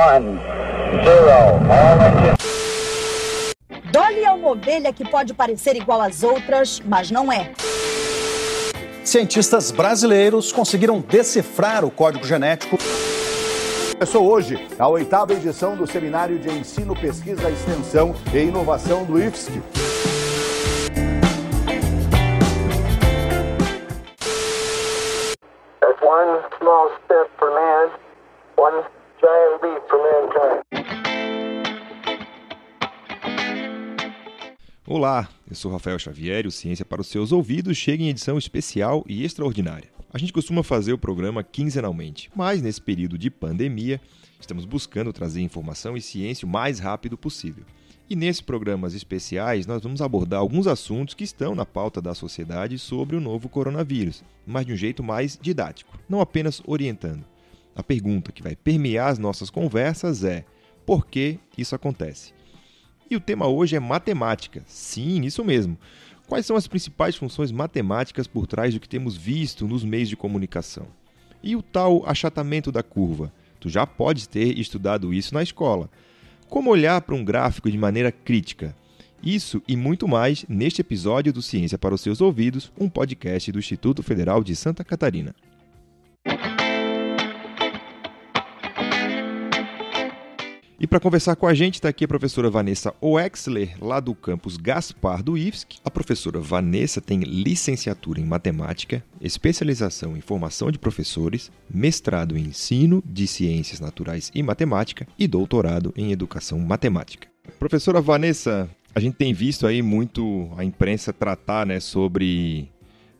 one, zero. Dolly é uma ovelha que pode parecer igual às outras, mas não é. Cientistas brasileiros conseguiram decifrar o código genético. Começou hoje a oitava edição do Seminário de Ensino, Pesquisa, Extensão e Inovação do IFSC. One small step Olá, eu sou Rafael Xavier o Ciência para os Seus Ouvidos chega em edição especial e extraordinária. A gente costuma fazer o programa quinzenalmente, mas nesse período de pandemia, estamos buscando trazer informação e ciência o mais rápido possível. E nesses programas especiais, nós vamos abordar alguns assuntos que estão na pauta da sociedade sobre o novo coronavírus, mas de um jeito mais didático, não apenas orientando. A pergunta que vai permear as nossas conversas é: por que isso acontece? E o tema hoje é matemática. Sim, isso mesmo. Quais são as principais funções matemáticas por trás do que temos visto nos meios de comunicação? E o tal achatamento da curva? Tu já pode ter estudado isso na escola. Como olhar para um gráfico de maneira crítica? Isso e muito mais neste episódio do Ciência para os Seus Ouvidos, um podcast do Instituto Federal de Santa Catarina. E para conversar com a gente está aqui a professora Vanessa Oexler, lá do campus Gaspar do IFSC. A professora Vanessa tem licenciatura em matemática, especialização em formação de professores, mestrado em ensino de ciências naturais e matemática e doutorado em educação matemática. Professora Vanessa, a gente tem visto aí muito a imprensa tratar né, sobre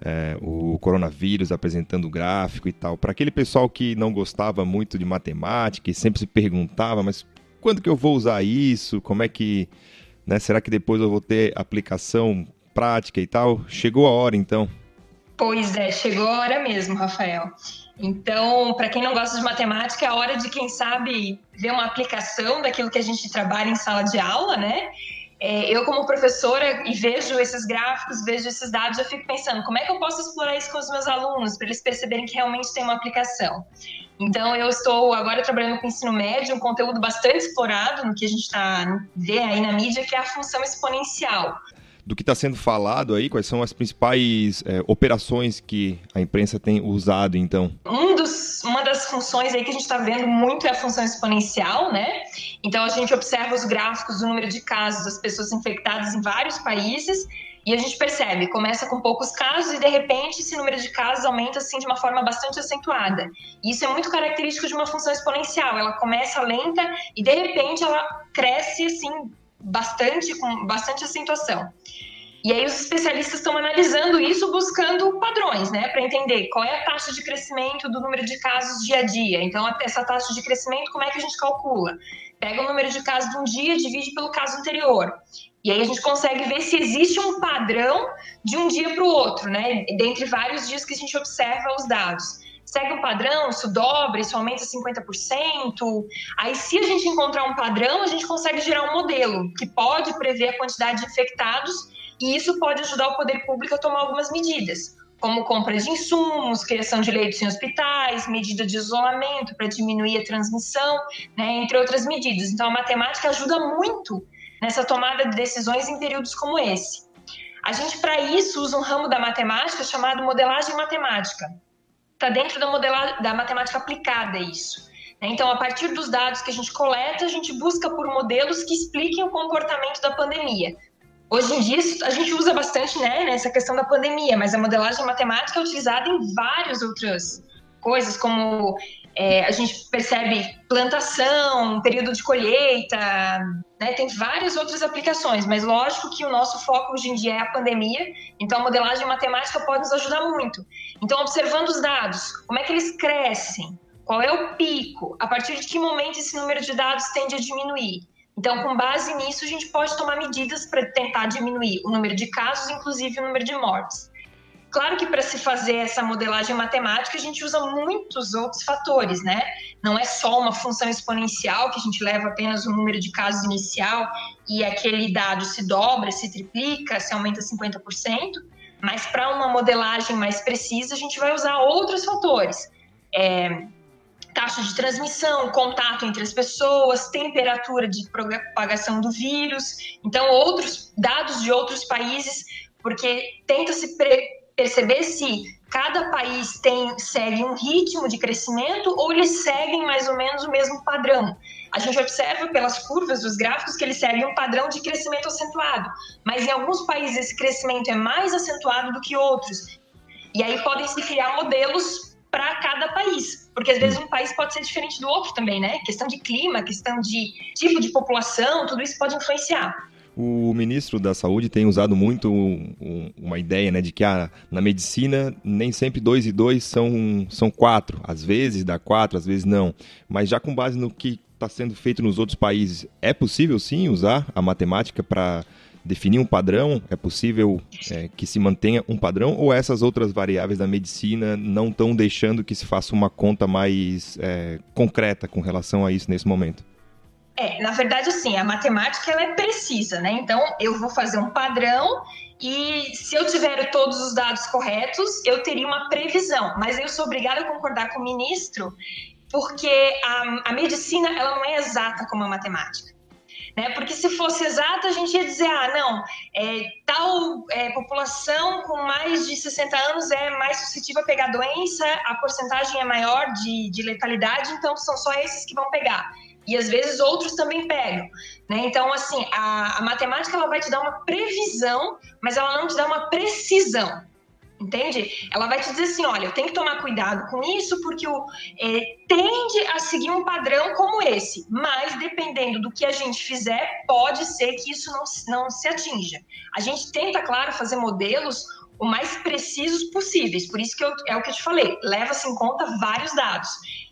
é, o coronavírus apresentando gráfico e tal. Para aquele pessoal que não gostava muito de matemática e sempre se perguntava, mas quando que eu vou usar isso? Como é que. Né, será que depois eu vou ter aplicação prática e tal? Chegou a hora então. Pois é, chegou a hora mesmo, Rafael. Então, para quem não gosta de matemática, é a hora de, quem sabe, ver uma aplicação daquilo que a gente trabalha em sala de aula, né? É, eu, como professora, e vejo esses gráficos, vejo esses dados, eu fico pensando como é que eu posso explorar isso com os meus alunos, para eles perceberem que realmente tem uma aplicação. Então, eu estou agora trabalhando com ensino médio, um conteúdo bastante explorado no que a gente está vê aí na mídia, que é a função exponencial. Do que está sendo falado aí, quais são as principais é, operações que a imprensa tem usado, então? Um dos, uma das funções aí que a gente está vendo muito é a função exponencial, né? Então, a gente observa os gráficos do número de casos das pessoas infectadas em vários países e a gente percebe, começa com poucos casos e de repente esse número de casos aumenta assim de uma forma bastante acentuada. E isso é muito característico de uma função exponencial. Ela começa lenta e de repente ela cresce assim bastante com bastante acentuação. E aí os especialistas estão analisando isso, buscando padrões, né, para entender qual é a taxa de crescimento do número de casos dia a dia. Então, essa taxa de crescimento, como é que a gente calcula? Pega o número de casos de um dia, divide pelo caso anterior. E aí a gente consegue ver se existe um padrão de um dia para o outro, né? Dentre vários dias que a gente observa os dados. Segue um padrão, isso dobra, isso aumenta 50%. Aí, se a gente encontrar um padrão, a gente consegue gerar um modelo que pode prever a quantidade de infectados e isso pode ajudar o poder público a tomar algumas medidas, como compra de insumos, criação de leitos em hospitais, medida de isolamento para diminuir a transmissão, né, entre outras medidas. Então, a matemática ajuda muito nessa tomada de decisões em períodos como esse. A gente, para isso, usa um ramo da matemática chamado modelagem matemática. Está dentro da, modelagem, da matemática aplicada isso. Então, a partir dos dados que a gente coleta, a gente busca por modelos que expliquem o comportamento da pandemia. Hoje em dia, a gente usa bastante né, nessa questão da pandemia, mas a modelagem matemática é utilizada em várias outras coisas, como é, a gente percebe plantação, período de colheita, né? tem várias outras aplicações, mas lógico que o nosso foco hoje em dia é a pandemia, então a modelagem matemática pode nos ajudar muito. Então, observando os dados, como é que eles crescem, qual é o pico, a partir de que momento esse número de dados tende a diminuir. Então, com base nisso, a gente pode tomar medidas para tentar diminuir o número de casos, inclusive o número de mortes. Claro que para se fazer essa modelagem matemática, a gente usa muitos outros fatores, né? Não é só uma função exponencial, que a gente leva apenas o número de casos inicial e aquele dado se dobra, se triplica, se aumenta 50%, mas para uma modelagem mais precisa, a gente vai usar outros fatores. É, taxa de transmissão, contato entre as pessoas, temperatura de propagação do vírus, então outros dados de outros países, porque tenta se perceber se cada país tem segue um ritmo de crescimento ou eles seguem mais ou menos o mesmo padrão. A gente observa pelas curvas dos gráficos que eles seguem um padrão de crescimento acentuado, mas em alguns países esse crescimento é mais acentuado do que outros. E aí podem se criar modelos para cada país, porque às vezes um país pode ser diferente do outro também, né? Questão de clima, questão de tipo de população, tudo isso pode influenciar. O ministro da Saúde tem usado muito uma ideia né, de que ah, na medicina nem sempre dois e dois são, são quatro. Às vezes dá quatro, às vezes não. Mas já com base no que está sendo feito nos outros países, é possível sim usar a matemática para definir um padrão? É possível é, que se mantenha um padrão? Ou essas outras variáveis da medicina não estão deixando que se faça uma conta mais é, concreta com relação a isso nesse momento? É, na verdade, assim, a matemática ela é precisa, né? Então, eu vou fazer um padrão e se eu tiver todos os dados corretos, eu teria uma previsão. Mas eu sou obrigada a concordar com o ministro, porque a, a medicina ela não é exata como a matemática. Né? Porque se fosse exata, a gente ia dizer, ah, não, é, tal é, população com mais de 60 anos é mais suscetível a pegar doença, a porcentagem é maior de, de letalidade, então são só esses que vão pegar e às vezes outros também pegam, né? Então, assim, a, a, matemática ela vai te dar uma previsão, mas ela não te dá uma precisão, entende? Ela vai te dizer assim, olha, eu tenho que tomar cuidado com isso porque o, é, tende a seguir um padrão como esse, mas dependendo do que a gente fizer, pode ser que isso não, não se atinja. A gente tenta, claro, fazer modelos o mais precisos possíveis. Por isso que eu, é o que eu te falei, leva-se em conta vários dados.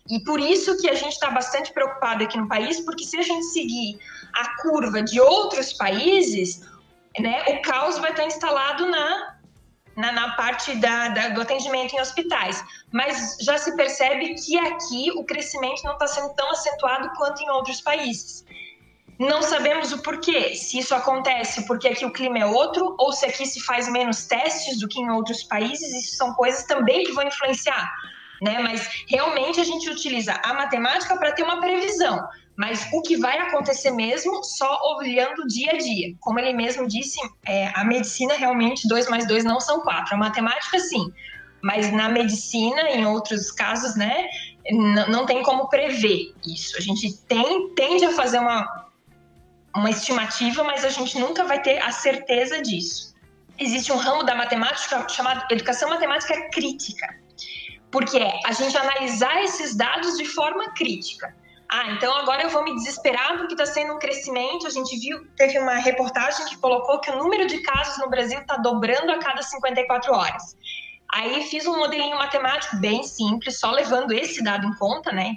E por isso que a gente está bastante preocupado aqui no país, porque se a gente seguir a curva de outros países, né, o caos vai estar instalado na, na, na parte da, da, do atendimento em hospitais. Mas já se percebe que aqui o crescimento não está sendo tão acentuado quanto em outros países. Não sabemos o porquê, se isso acontece porque aqui o clima é outro, ou se aqui se faz menos testes do que em outros países, isso são coisas também que vão influenciar. Né? Mas realmente a gente utiliza a matemática para ter uma previsão. Mas o que vai acontecer mesmo, só olhando dia a dia. Como ele mesmo disse, é, a medicina realmente 2 mais 2 não são 4. A matemática, sim. Mas na medicina, em outros casos, né, não tem como prever isso. A gente tem, tende a fazer uma, uma estimativa, mas a gente nunca vai ter a certeza disso. Existe um ramo da matemática chamado educação matemática crítica, porque é a gente analisar esses dados de forma crítica. Ah, então agora eu vou me desesperar porque está sendo um crescimento. A gente viu, teve uma reportagem que colocou que o número de casos no Brasil está dobrando a cada 54 horas. Aí fiz um modelinho matemático bem simples, só levando esse dado em conta, né?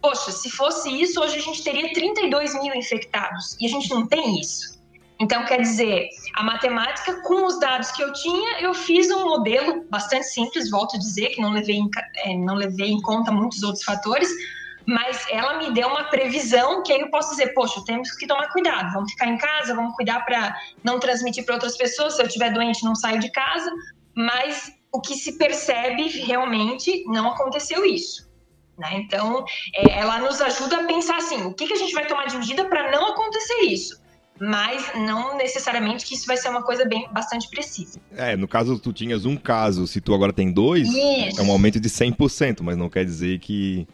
Poxa, se fosse isso, hoje a gente teria 32 mil infectados e a gente não tem isso. Então, quer dizer, a matemática, com os dados que eu tinha, eu fiz um modelo bastante simples, volto a dizer, que não levei em, é, não levei em conta muitos outros fatores, mas ela me deu uma previsão que aí eu posso dizer, poxa, temos que tomar cuidado, vamos ficar em casa, vamos cuidar para não transmitir para outras pessoas, se eu estiver doente não saio de casa, mas o que se percebe realmente não aconteceu isso. Né? Então, é, ela nos ajuda a pensar assim: o que, que a gente vai tomar de medida para não acontecer isso? Mas não necessariamente que isso vai ser uma coisa bem bastante precisa. É, no caso tu tinhas um caso, se tu agora tem dois, isso. é um aumento de 100%, mas não quer dizer que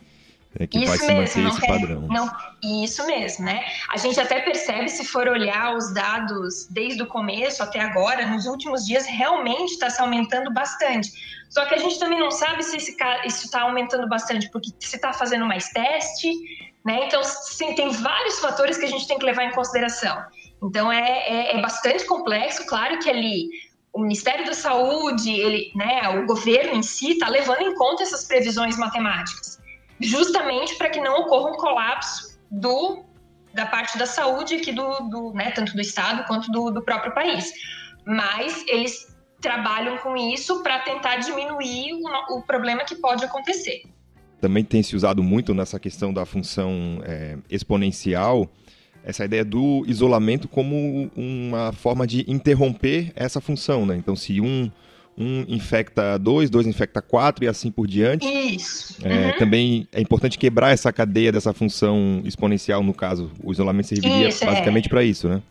é que isso vai se manter esse quer, padrão. Não, isso mesmo, né? A gente até percebe, se for olhar os dados desde o começo até agora, nos últimos dias realmente está se aumentando bastante. Só que a gente também não sabe se esse, isso está aumentando bastante porque se está fazendo mais teste, né? Então, sim, tem vários fatores que a gente tem que levar em consideração. Então, é, é, é bastante complexo. Claro que ali o Ministério da Saúde, ele, né, o governo em si está levando em conta essas previsões matemáticas, justamente para que não ocorra um colapso do da parte da saúde aqui do, do né, tanto do estado quanto do, do próprio país. Mas eles trabalham com isso para tentar diminuir o, o, problema que pode acontecer. Também tem se usado muito nessa questão da função é, exponencial essa ideia do isolamento como uma forma de interromper essa função, né? Então, se um um infecta dois, dois infecta quatro e assim por diante. Isso. É, Uhum. Também é importante quebrar essa cadeia dessa função exponencial, no caso, o isolamento serviria Isso, é. basicamente para isso, né?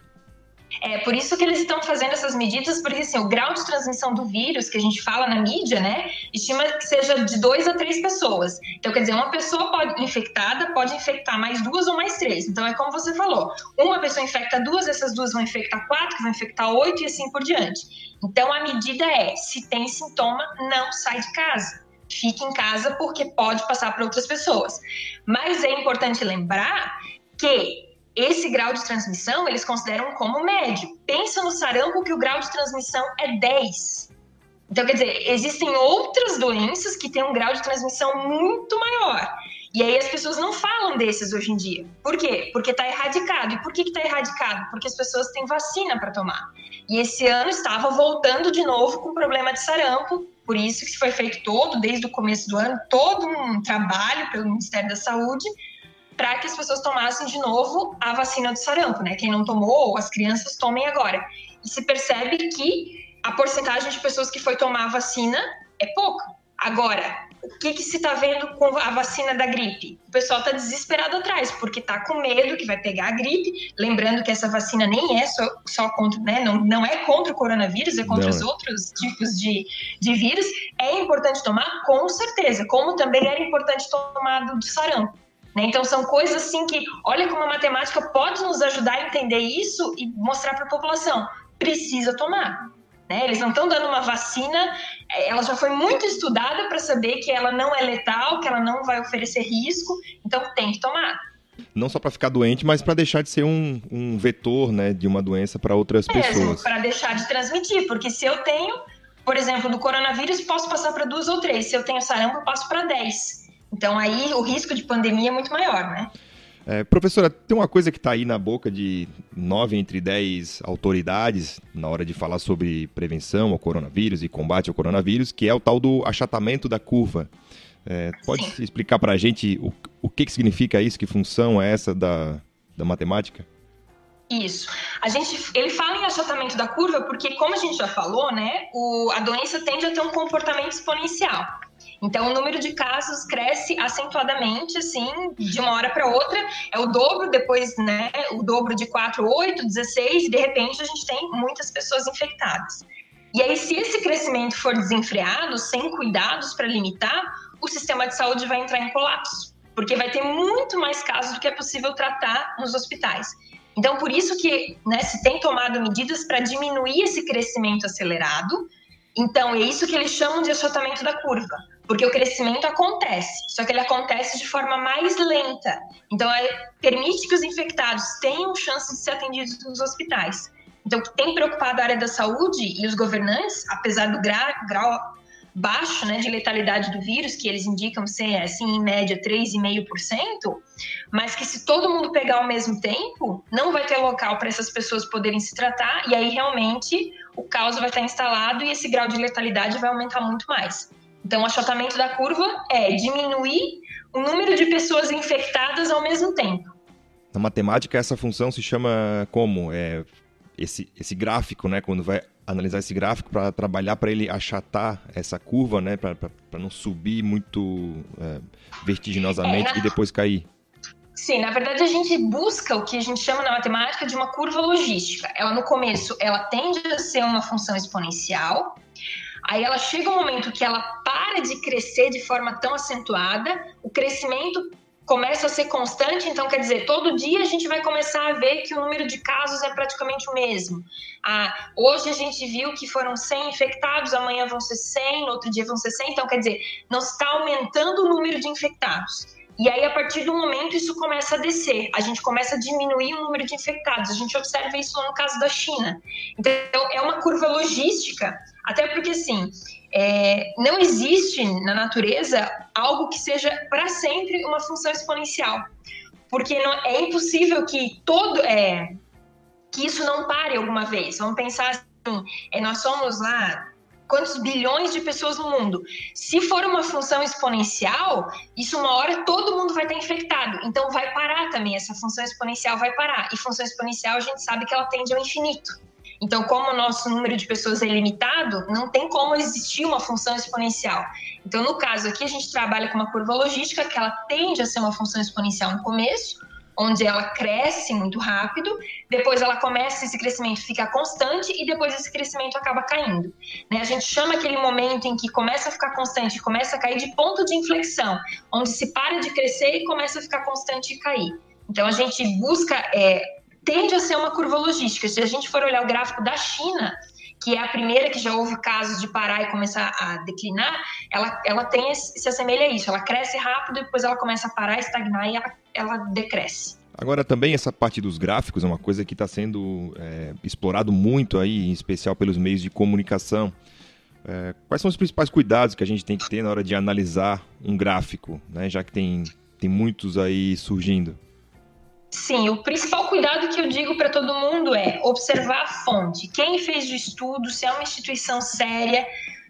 É por isso que eles estão fazendo essas medidas, porque assim, o grau de transmissão do vírus que a gente fala na mídia, né, estima que seja de dois a três pessoas. Então, quer dizer, uma pessoa pode infectada pode infectar mais duas ou mais três. Então, é como você falou, uma pessoa infecta duas, essas duas vão infectar quatro, vão infectar oito e assim por diante. Então, a medida é, se tem sintoma, não sai de casa. Fique em casa porque pode passar para outras pessoas. Mas é importante lembrar que esse grau de transmissão eles consideram como médio. Pensa no sarampo que o grau de transmissão é 10. Então, quer dizer, existem outras doenças que têm um grau de transmissão muito maior. E aí as pessoas não falam desses hoje em dia. Por quê? Porque está erradicado. E por que está erradicado? Porque as pessoas têm vacina para tomar. E esse ano estava voltando de novo com problema de sarampo. Por isso que foi feito todo, desde o começo do ano, todo um trabalho pelo Ministério da Saúde para que as pessoas tomassem de novo a vacina do sarampo, né? Quem não tomou, as crianças tomem agora. E se percebe que a porcentagem de pessoas que foi tomar a vacina é pouca. Agora, o que, que se está vendo com a vacina da gripe? O pessoal está desesperado atrás, porque está com medo que vai pegar a gripe. Lembrando que essa vacina nem é só, só contra, né? Não, não é contra o coronavírus, é contra Não, os é. outros tipos de, de vírus. É importante tomar, com certeza, como também era importante tomar do, do sarampo. Né? Então são coisas assim que, olha como a matemática pode nos ajudar a entender isso e mostrar para a população. Precisa tomar. Né? Eles não estão dando uma vacina, eh, ela já foi muito estudada para saber que ela não é letal, que ela não vai oferecer risco, então tem que tomar. Não só para ficar doente, mas para deixar de ser um, um vetor, né, de uma doença para outras Mesmo, pessoas. para deixar de transmitir, porque se eu tenho, por exemplo, do coronavírus, posso passar para duas ou três, se eu tenho sarampo, eu passo para dez. Então aí o risco de pandemia é muito maior, né? É, professora, tem uma coisa que está aí na boca de nove entre dez autoridades na hora de falar sobre prevenção ao coronavírus e combate ao coronavírus, que é o tal do achatamento da curva. É, pode Sim. explicar para a gente o, o que, que significa isso? Que função é essa da, da matemática? Isso. A gente, ele fala em achatamento da curva porque, como a gente já falou, né, o, a doença tende a ter um comportamento exponencial. Então, o número de casos cresce acentuadamente, assim, de uma hora para outra. É o dobro, depois, né, o dobro de 4, 8, 16, e de repente a gente tem muitas pessoas infectadas. E aí, se esse crescimento for desenfreado, sem cuidados para limitar, o sistema de saúde vai entrar em colapso, porque vai ter muito mais casos do que é possível tratar nos hospitais. Então, por isso que né, se tem tomado medidas para diminuir esse crescimento acelerado. Então, é isso que eles chamam de achatamento da curva, porque o crescimento acontece, só que ele acontece de forma mais lenta. Então, é, permite que os infectados tenham chance de ser atendidos nos hospitais. Então, o que tem preocupado a área da saúde e os governantes, apesar do gra grau baixo né, de letalidade do vírus, que eles indicam ser, assim, em média, 3,5%, mas que se todo mundo pegar ao mesmo tempo, não vai ter local para essas pessoas poderem se tratar, e aí realmente o caos vai estar instalado e esse grau de letalidade vai aumentar muito mais. Então, o achatamento da curva é diminuir o número de pessoas infectadas ao mesmo tempo. Na matemática, essa função se chama como? É esse, esse gráfico, né? Quando vai analisar esse gráfico para trabalhar para ele achatar essa curva, né? Para não subir muito é, vertiginosamente É, na- e depois cair. Sim, na verdade a gente busca o que a gente chama na matemática de uma curva logística. Ela no começo, ela tende a ser uma função exponencial. Aí ela chega um momento que ela para de crescer de forma tão acentuada, o crescimento começa a ser constante, então quer dizer, todo dia a gente vai começar a ver que o número de casos é praticamente o mesmo. Ah, hoje a gente viu que foram 100 infectados, amanhã vão ser 100, no outro dia vão ser 100, então quer dizer, não está aumentando o número de infectados. E aí, a partir do momento, isso começa a descer. A gente começa a diminuir o número de infectados. A gente observa isso no caso da China. Então, é uma curva logística, até porque, assim, é, não existe na natureza algo que seja para sempre uma função exponencial. Porque não, é impossível que todo. É, que isso não pare alguma vez. Vamos pensar assim: é, nós somos lá quantos bilhões de pessoas no mundo. Se for uma função exponencial, isso uma hora todo mundo vai estar infectado. Então vai parar também, essa função exponencial vai parar. E função exponencial a gente sabe que ela tende ao infinito. Então, como o nosso número de pessoas é limitado, não tem como existir uma função exponencial. Então, no caso aqui, a gente trabalha com uma curva logística que ela tende a ser uma função exponencial no começo, onde ela cresce muito rápido, depois ela começa, esse crescimento fica constante e depois esse crescimento acaba caindo. Né? A gente chama aquele momento em que começa a ficar constante, começa a cair de ponto de inflexão, onde se para de crescer e começa a ficar constante e cair. Então a gente busca, é, tende a ser uma curva logística. Se a gente for olhar o gráfico da China, que é a primeira que já houve casos de parar e começar a declinar, ela, ela tem se assemelha a isso. Ela cresce rápido, depois ela começa a parar, estagnar e ela, ela decresce. Agora também essa parte dos gráficos é uma coisa que está sendo é, explorado muito aí, em especial pelos meios de comunicação. É, quais são os principais cuidados que a gente tem que ter na hora de analisar um gráfico, né, já que tem, tem muitos aí surgindo? Sim, o principal cuidado que eu digo para todo mundo é observar a fonte. Quem fez o estudo, se é uma instituição séria,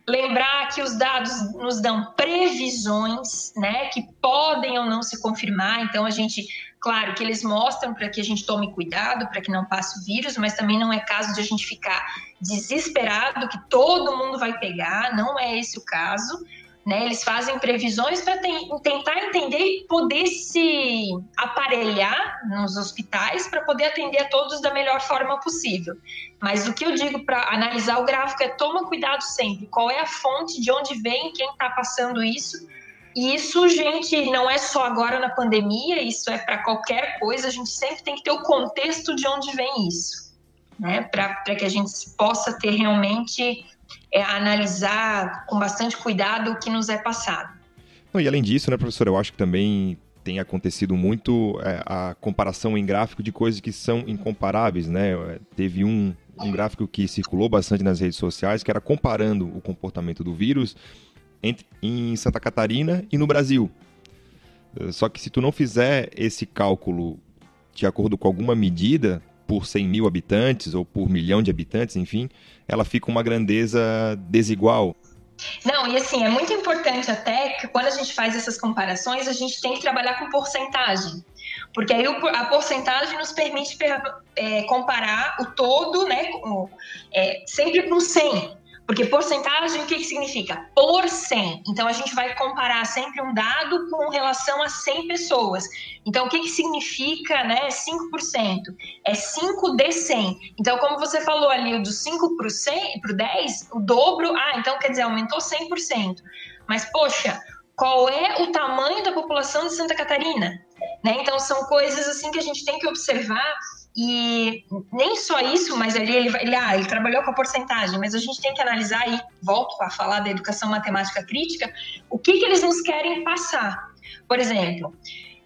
lembrar que os dados nos dão previsões, né, que podem ou não se confirmar. Então a gente, claro, que eles mostram para que a gente tome cuidado, para que não passe o vírus, mas também não é caso de a gente ficar desesperado que todo mundo vai pegar, não é esse o caso. Né? Eles fazem previsões para tentar entender e poder se aparelhar nos hospitais para poder atender a todos da melhor forma possível. Mas o que eu digo para analisar o gráfico é toma cuidado sempre. Qual é a fonte, de onde vem, quem está passando isso. E isso, gente, não é só agora na pandemia, isso é para qualquer coisa. A gente sempre tem que ter o contexto de onde vem isso, né? Para que a gente possa ter realmente é, analisar com bastante cuidado o que nos é passado. e além disso, né, professor, eu acho que também tem acontecido muito é, a comparação em gráfico de coisas que são incomparáveis, né? Teve um, um gráfico que circulou bastante nas redes sociais que era comparando o comportamento do vírus entre, em Santa Catarina e no Brasil. Só que se tu não fizer esse cálculo de acordo com alguma medida, por 100 mil habitantes ou por milhão de habitantes, enfim, ela fica uma grandeza desigual. Não, e assim, é muito importante até que quando a gente faz essas comparações, a gente tem que trabalhar com porcentagem. Porque aí a porcentagem nos permite é, comparar o todo, né, é, sempre com 100. Porque porcentagem, o que, que significa? Por 100. Então, a gente vai comparar sempre um dado com relação a 100 pessoas. Então, o que, que significa né, 5%? É 5 de 100. Então, como você falou ali, do 5 para o 100, para o 10, o dobro, ah, então quer dizer, aumentou 100%. Mas, poxa, qual é o tamanho da população de Santa Catarina? Né? Então, são coisas assim que a gente tem que observar e nem só isso, mas ali ele, ele, ah, ele trabalhou com a porcentagem, mas a gente tem que analisar, e volto a falar da educação matemática crítica, o que, que eles nos querem passar. Por exemplo,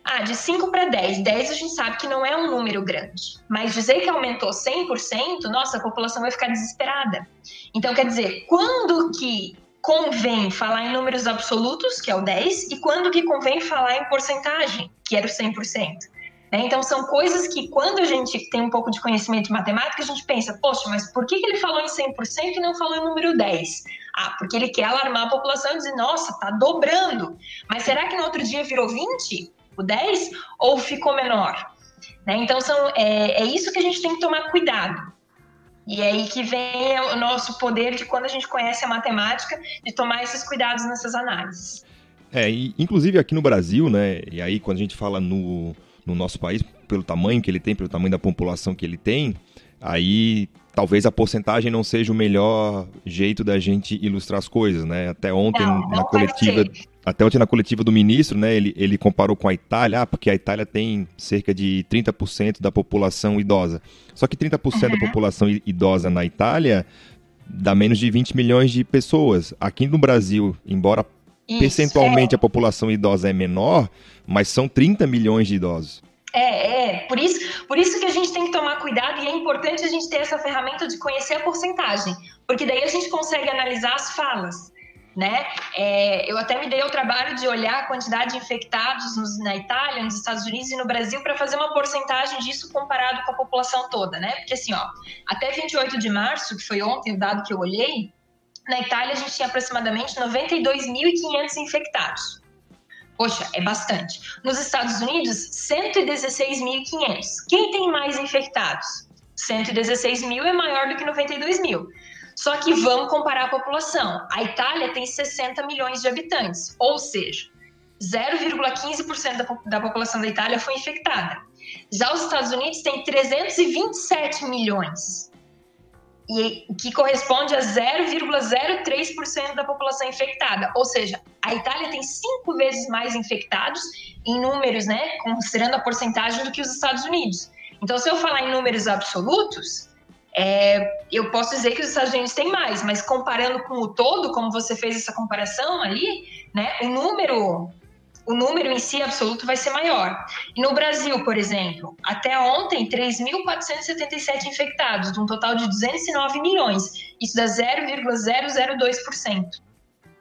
ah, de 5 para 10. 10 a gente sabe que não é um número grande. Mas dizer que aumentou 100%, nossa, a população vai ficar desesperada. Então, quer dizer, quando que convém falar em números absolutos, que é o 10, e quando que convém falar em porcentagem, que era o 100%? Né? Então, são coisas que, quando a gente tem um pouco de conhecimento de matemática, a gente pensa, poxa, mas por que, ele falou em 100% e não falou em número 10? Ah, porque ele quer alarmar a população e dizer, nossa, tá dobrando. Mas será que no outro dia virou 20, o 10, ou ficou menor? Né? Então, são, é, é isso que a gente tem que tomar cuidado. E é aí que vem o nosso poder de quando a gente conhece a matemática, de tomar esses cuidados nessas análises. É, e, inclusive aqui no Brasil, né, e aí quando a gente fala no, no nosso país, pelo tamanho que ele tem, pelo tamanho da população que ele tem, aí talvez a porcentagem não seja o melhor jeito da gente ilustrar as coisas, né? Até ontem não, não na coletiva, até ontem na coletiva do ministro, né, ele, ele comparou com a Itália, ah, porque a Itália tem cerca de 30% da população idosa. Só que 30% uhum. da população idosa na Itália dá menos de 20 milhões de pessoas. Aqui no Brasil, embora isso, percentualmente é. a população idosa é menor, mas são 30 milhões de idosos. É, é. Por isso, por isso que a gente tem que tomar cuidado e é importante a gente ter essa ferramenta de conhecer a porcentagem, porque daí a gente consegue analisar as falas. Né? É, eu até me dei o trabalho de olhar a quantidade de infectados nos, na Itália, nos Estados Unidos e no Brasil para fazer uma porcentagem disso comparado com a população toda, né? Porque assim, ó, até 28 de março, que foi ontem o dado que eu olhei, na Itália a gente tinha aproximadamente 92.500 infectados. Poxa, é bastante. Nos Estados Unidos, 116.500. Quem tem mais infectados? 116 mil é maior do que 92 mil. Só que vamos comparar a população. A Itália tem 60 milhões de habitantes, ou seja, 0,15% da, da população da Itália foi infectada. Já os Estados Unidos têm 327 milhões, e que corresponde a 0,03% da população infectada. Ou seja, a Itália tem cinco vezes mais infectados em números, né, considerando a porcentagem do que os Estados Unidos. Então, se eu falar em números absolutos, é, eu posso dizer que os Estados Unidos têm mais, mas comparando com o todo, como você fez essa comparação ali, né, o número o número em si absoluto vai ser maior. E no Brasil, por exemplo, até ontem, 3.477 infectados, de um total de 209 milhões. Isso dá 0,002%.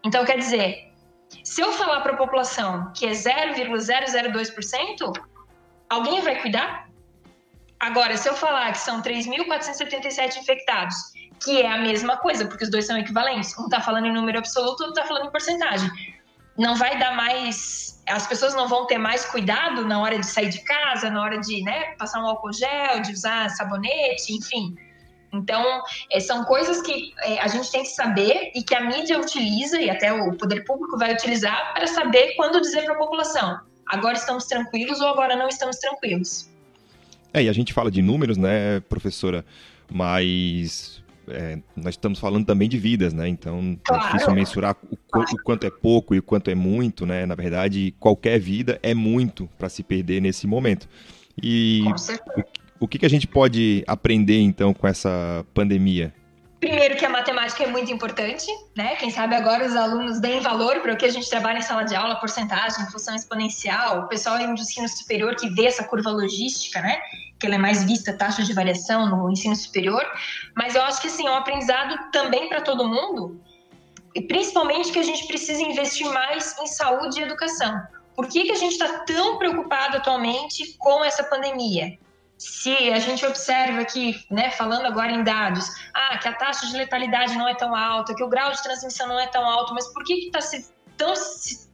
Então, quer dizer, se eu falar para a população que é 0,002%, alguém vai cuidar? Agora, se eu falar que são 3.477 infectados, que é a mesma coisa, porque os dois são equivalentes, um está falando em número absoluto, outro está falando em porcentagem, não vai dar mais as pessoas não vão ter mais cuidado na hora de sair de casa, na hora de né, passar um álcool gel, de usar sabonete, enfim. Então, é, são coisas que é, a gente tem que saber e que a mídia utiliza e até o poder público vai utilizar para saber quando dizer para a população: agora estamos tranquilos ou agora não estamos tranquilos. É, e a gente fala de números, né, professora? Mas é, nós estamos falando também de vidas, né? Então claro. é difícil mensurar o, claro. o, quanto é pouco e o quanto é muito, né? Na verdade, qualquer vida é muito para se perder nesse momento. E o, o que, que a gente pode aprender então com essa pandemia? Primeiro que a matemática é muito importante, né? Quem sabe agora os alunos deem valor para o que a gente trabalha em sala de aula, porcentagem, função exponencial, o pessoal em ensino superior que vê essa curva logística, né? Que ela é mais vista, taxa de variação no ensino superior. Mas eu acho que, assim, é um aprendizado também para todo mundo, e principalmente que a gente precisa investir mais em saúde e educação. Por que, que a gente está tão preocupado atualmente com essa pandemia? se a gente observa aqui, né, falando agora em dados, ah, que a taxa de letalidade não é tão alta, que o grau de transmissão não é tão alto, mas por que está tão,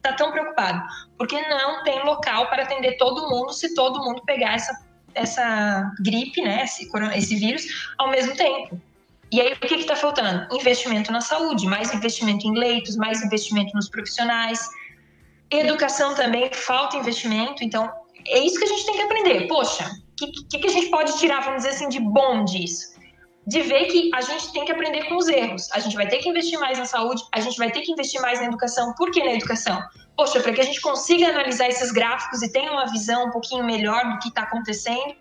tá tão preocupado? Porque não tem local para atender todo mundo se todo mundo pegar essa, essa gripe, né, esse, esse vírus, ao mesmo tempo. E aí, o que está faltando? Investimento na saúde, mais investimento em leitos, mais investimento nos profissionais. Educação também, falta investimento, então é isso que a gente tem que aprender. Poxa, que, que, que a gente pode tirar, vamos dizer assim, de bom disso? De ver que a gente tem que aprender com os erros. A gente vai ter que investir mais na saúde, a gente vai ter que investir mais na educação. Por que na educação? Poxa, para que a gente consiga analisar esses gráficos e tenha uma visão um pouquinho melhor do que está acontecendo,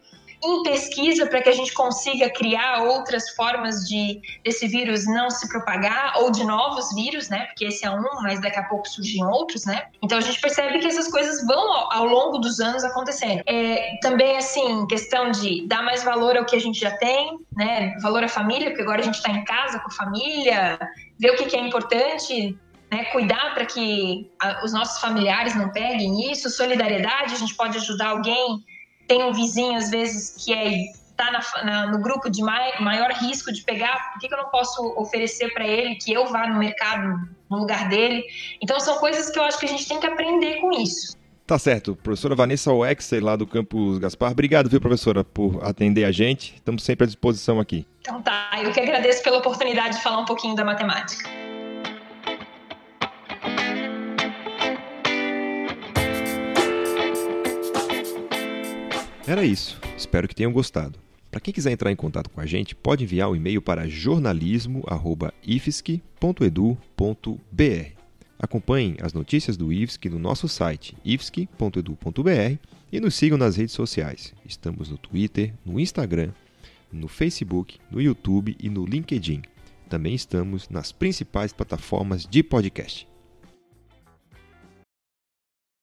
em pesquisa para que a gente consiga criar outras formas de desse vírus não se propagar ou de novos vírus, né? Porque esse é um, mas daqui a pouco surgem outros, né? Então a gente percebe que essas coisas vão ao, ao longo dos anos acontecendo. É, também assim, questão de dar mais valor ao que a gente já tem, né? Valor à família, porque agora a gente está em casa com a família, ver o que, que é importante, né, cuidar para que a, os nossos familiares não peguem isso, solidariedade, a gente pode ajudar alguém tem um vizinho, às vezes, que é tá na, no grupo de mai, maior risco de pegar, por que, que eu não posso oferecer para ele que eu vá no mercado no lugar dele? Então, são coisas que eu acho que a gente tem que aprender com isso. Tá certo. Professora Vanessa Wexer, lá do Campus Gaspar. Obrigado, viu, professora, por atender a gente. Estamos sempre à disposição aqui. Então tá, eu que agradeço pela oportunidade de falar um pouquinho da matemática. Era isso. Espero que tenham gostado. Para quem quiser entrar em contato com a gente, pode enviar um e-mail para jornalismo@ifsc.edu.br. Acompanhem as notícias do IFSC no nosso site ifsc.edu.br e nos sigam nas redes sociais. Estamos no Twitter, no Instagram, no Facebook, no YouTube e no LinkedIn. Também estamos nas principais plataformas de podcast.